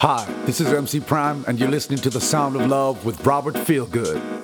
Hi, this is MC Pryme, and you're listening to The Sound of Love with Robert Feelgood.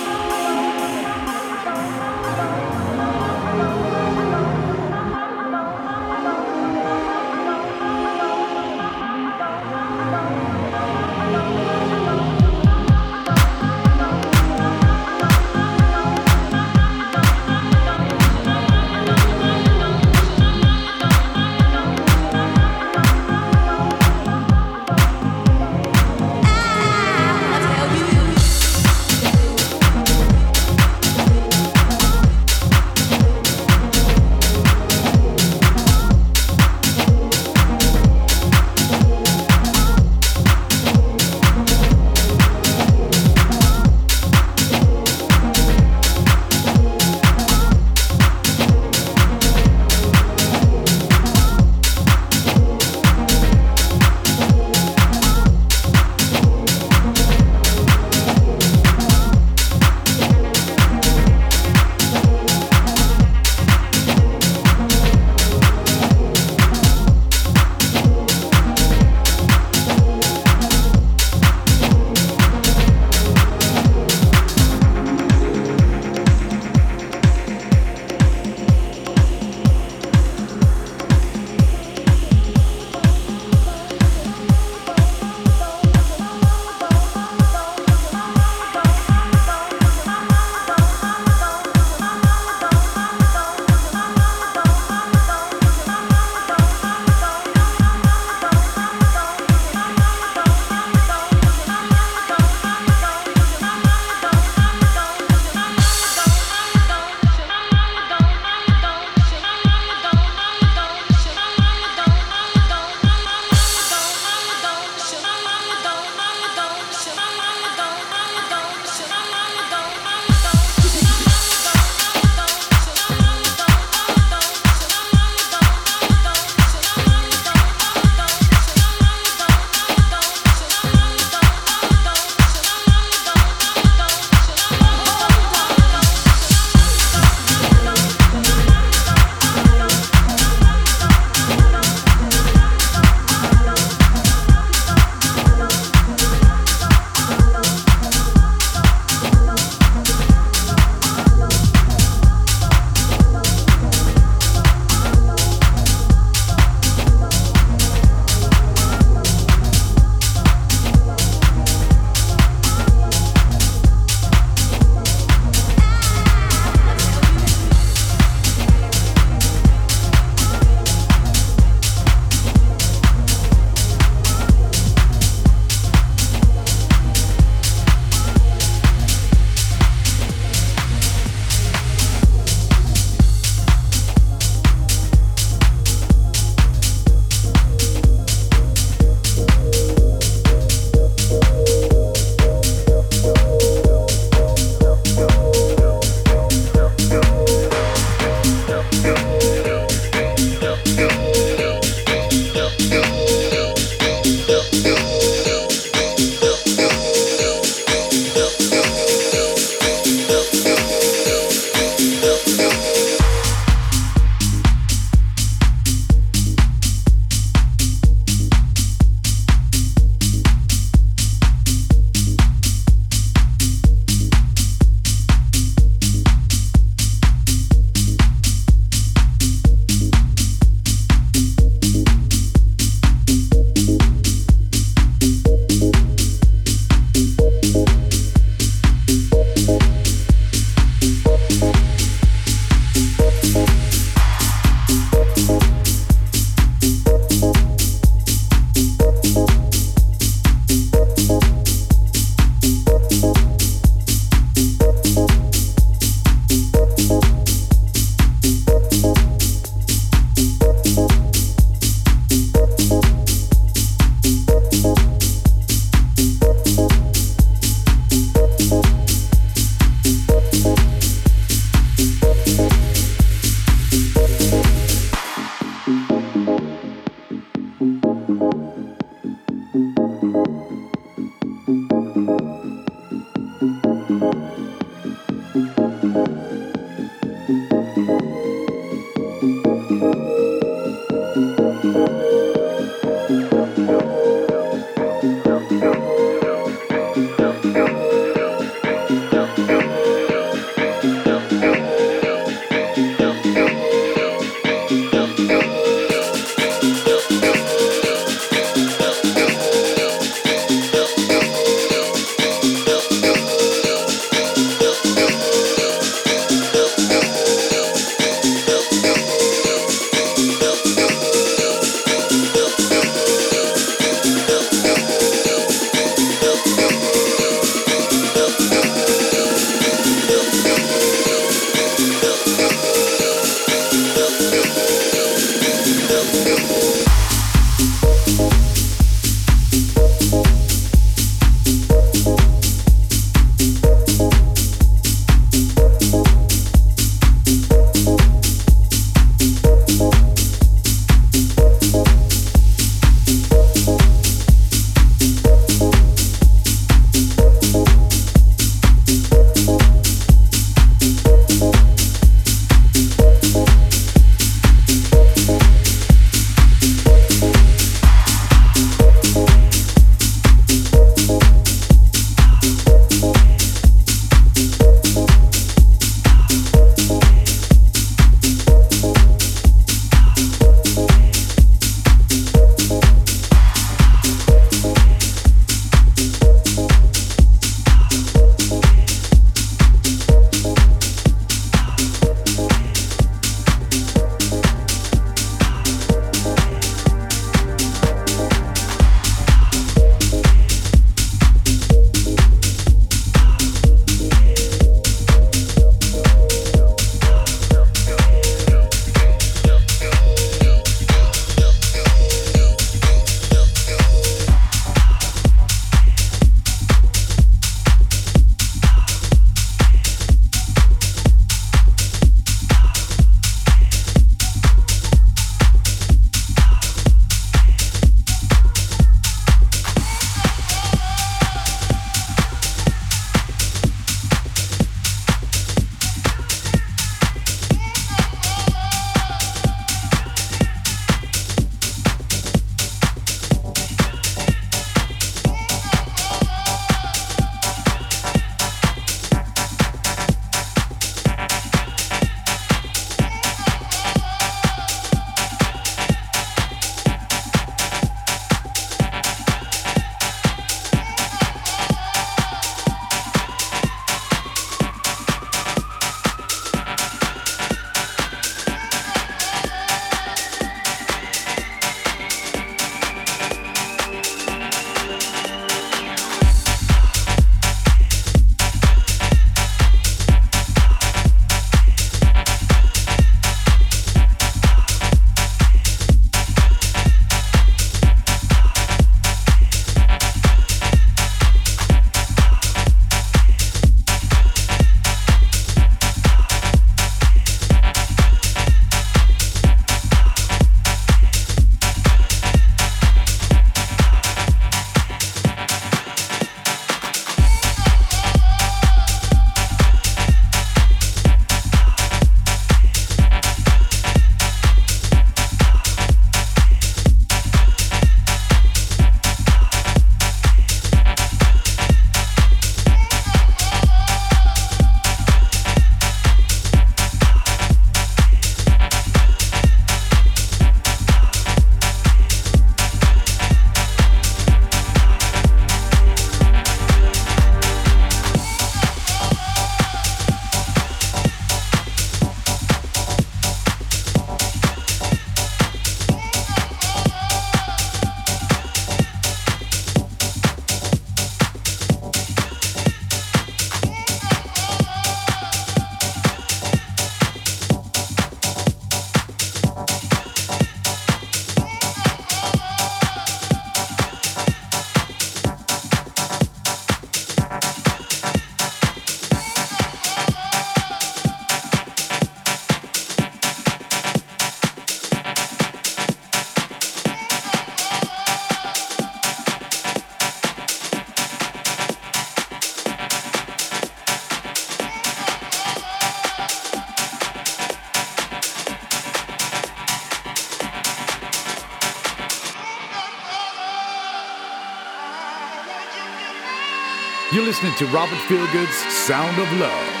You're listening to Robert Feelgood's Sound of Love.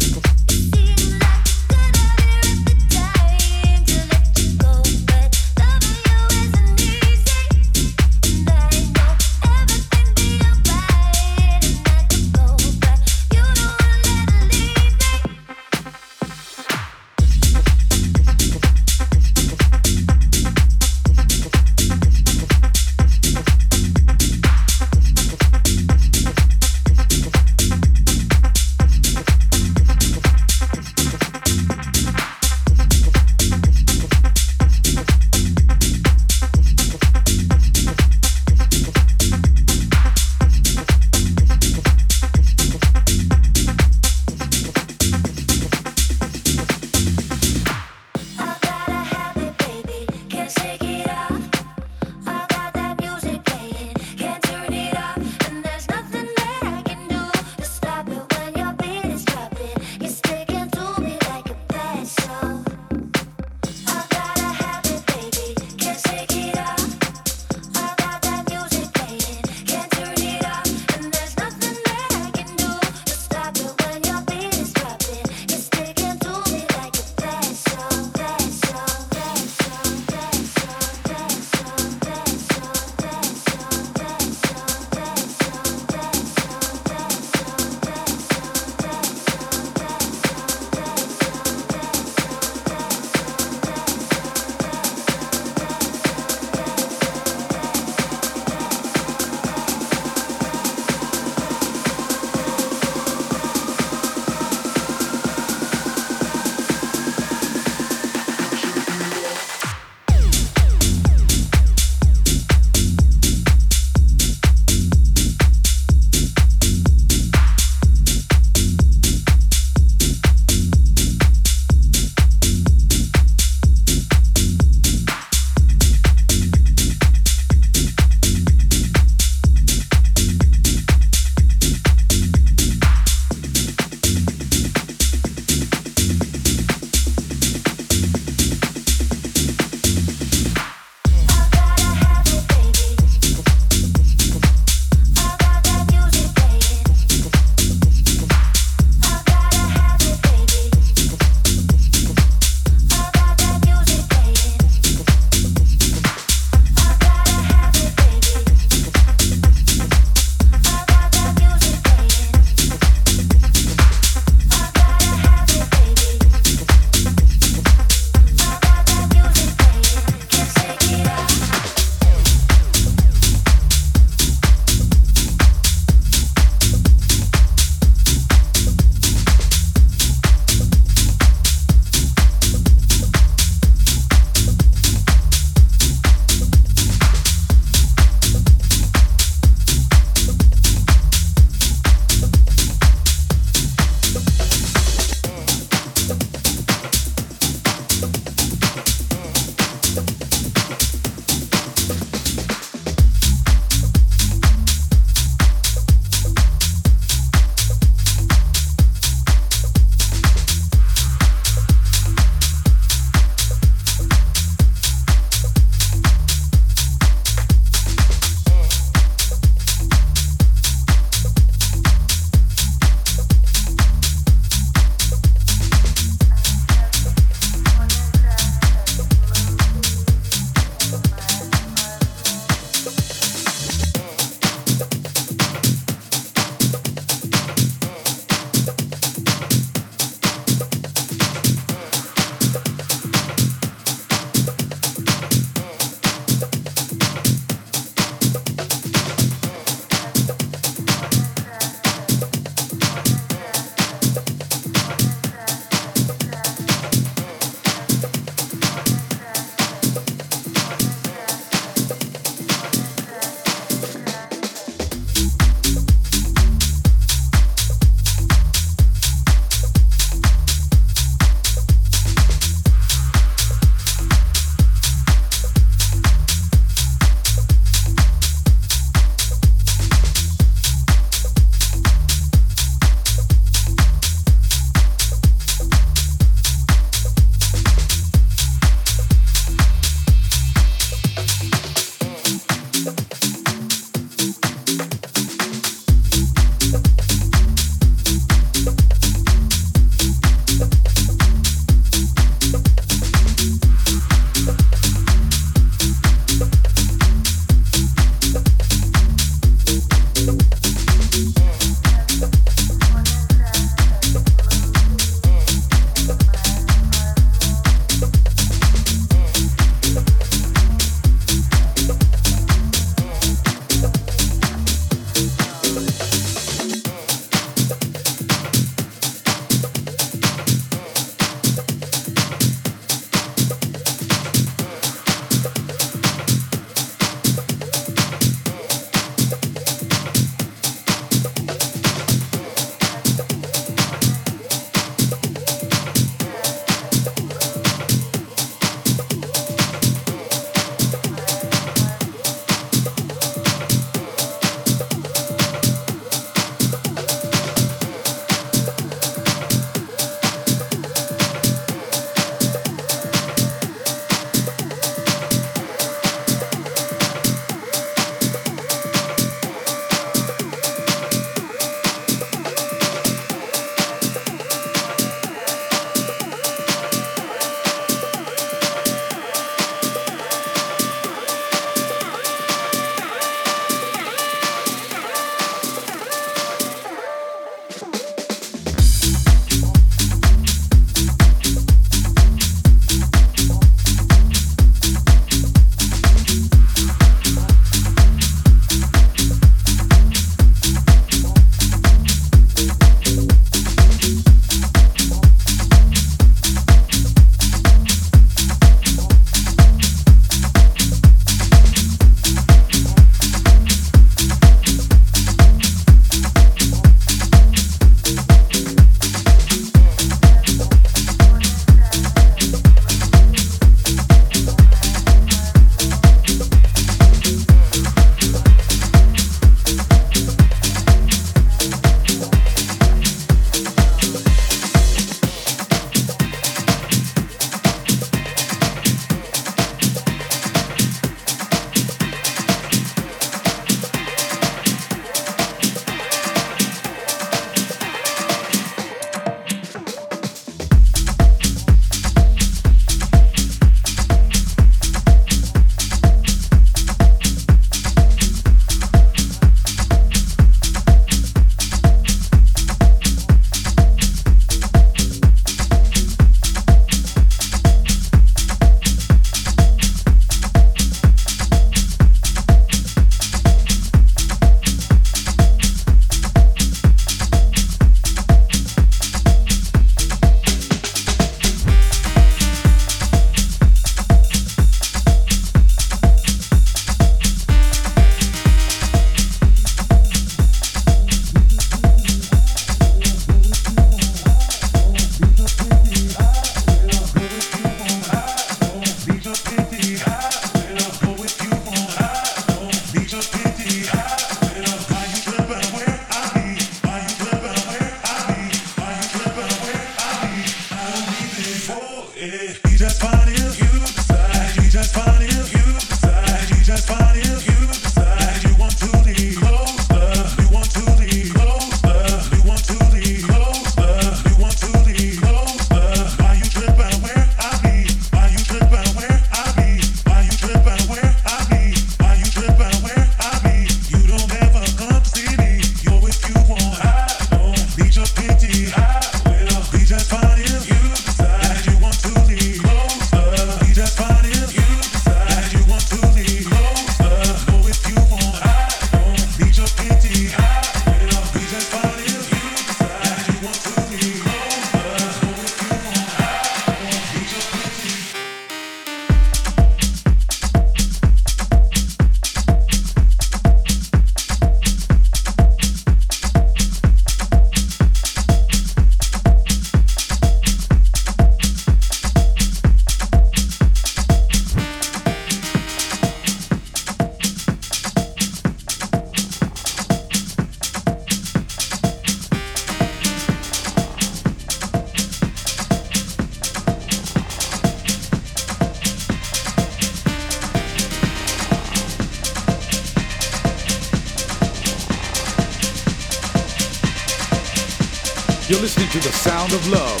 You're listening to The Sound of Love.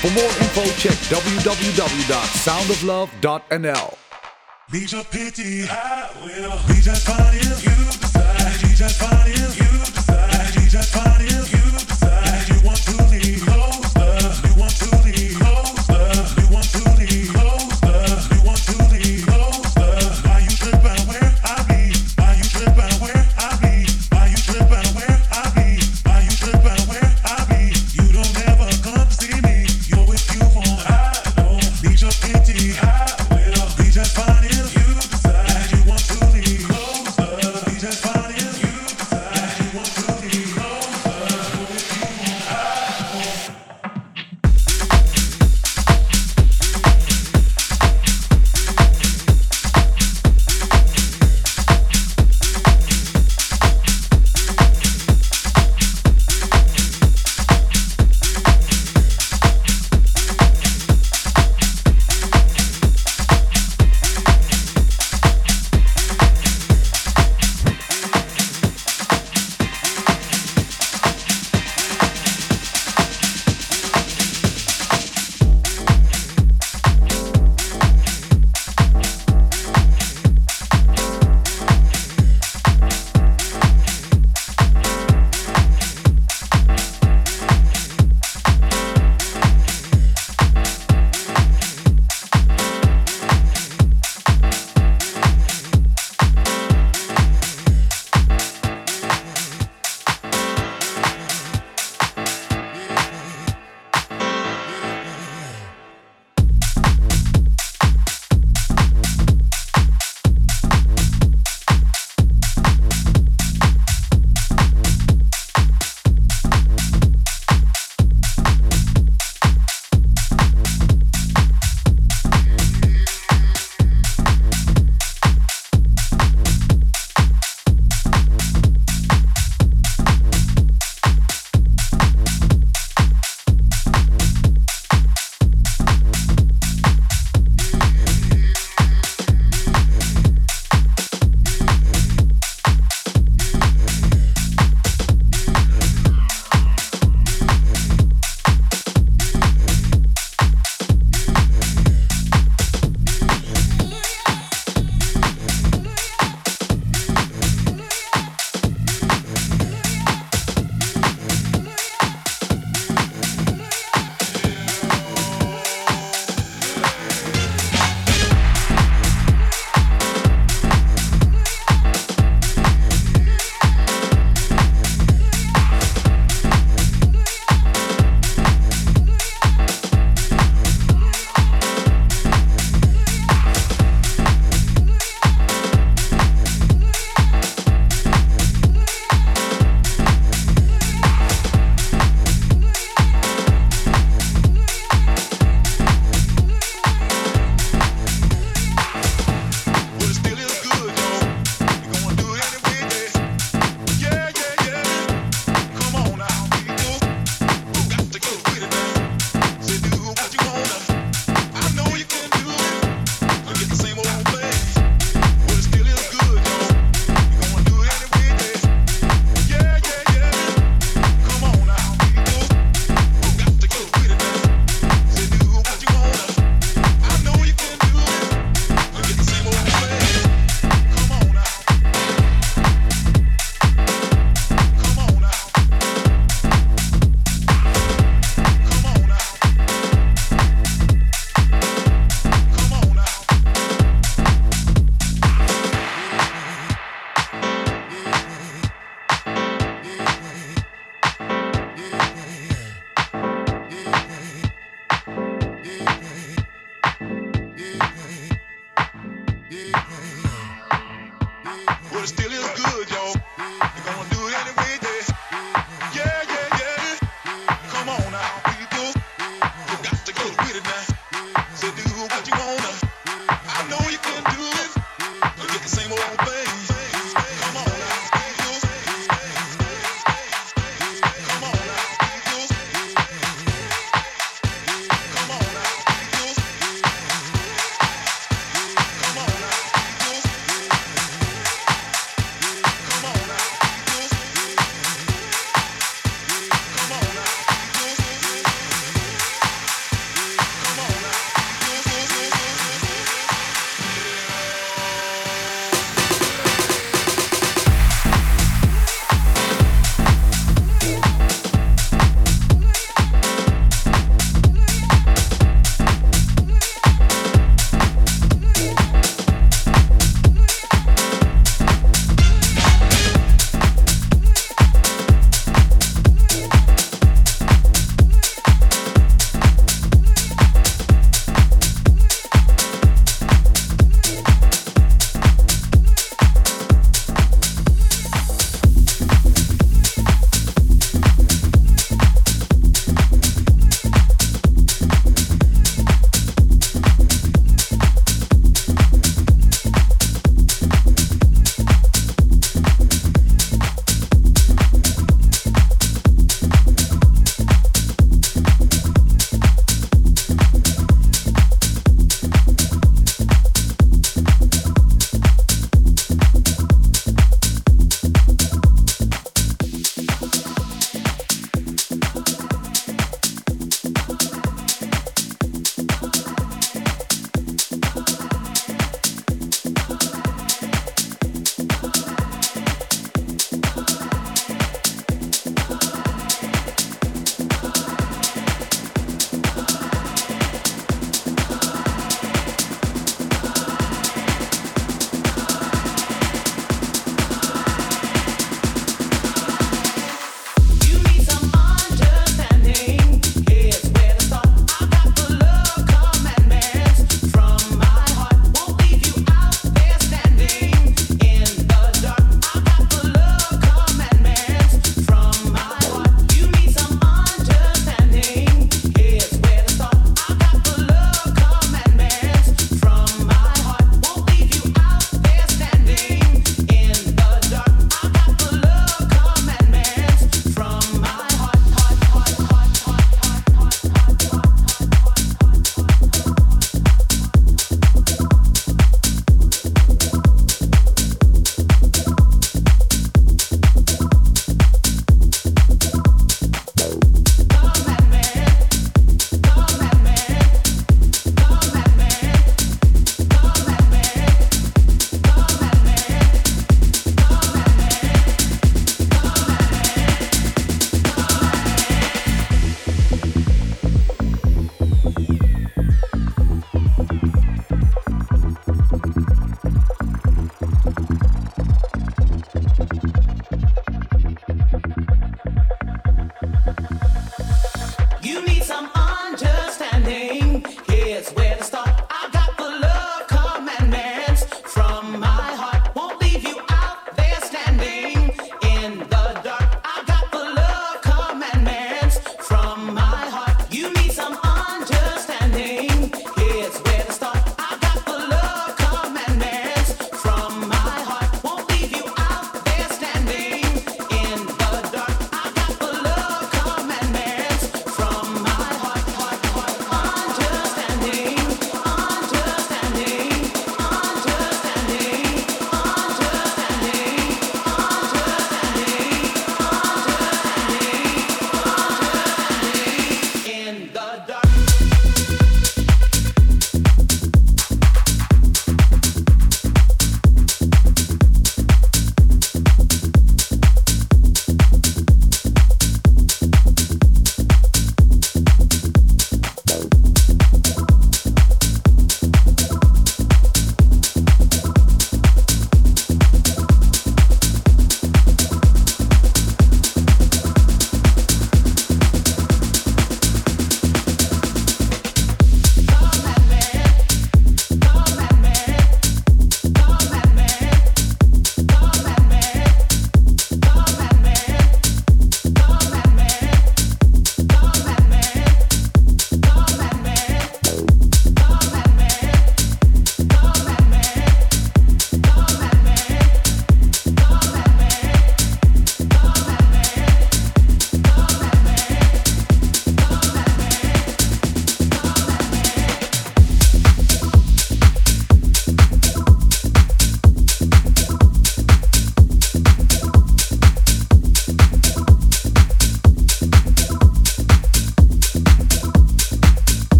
For more info, check www.soundoflove.nl. Be your pity, I will. Be just you decide. Be just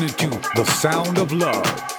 listening to The Sound of Love.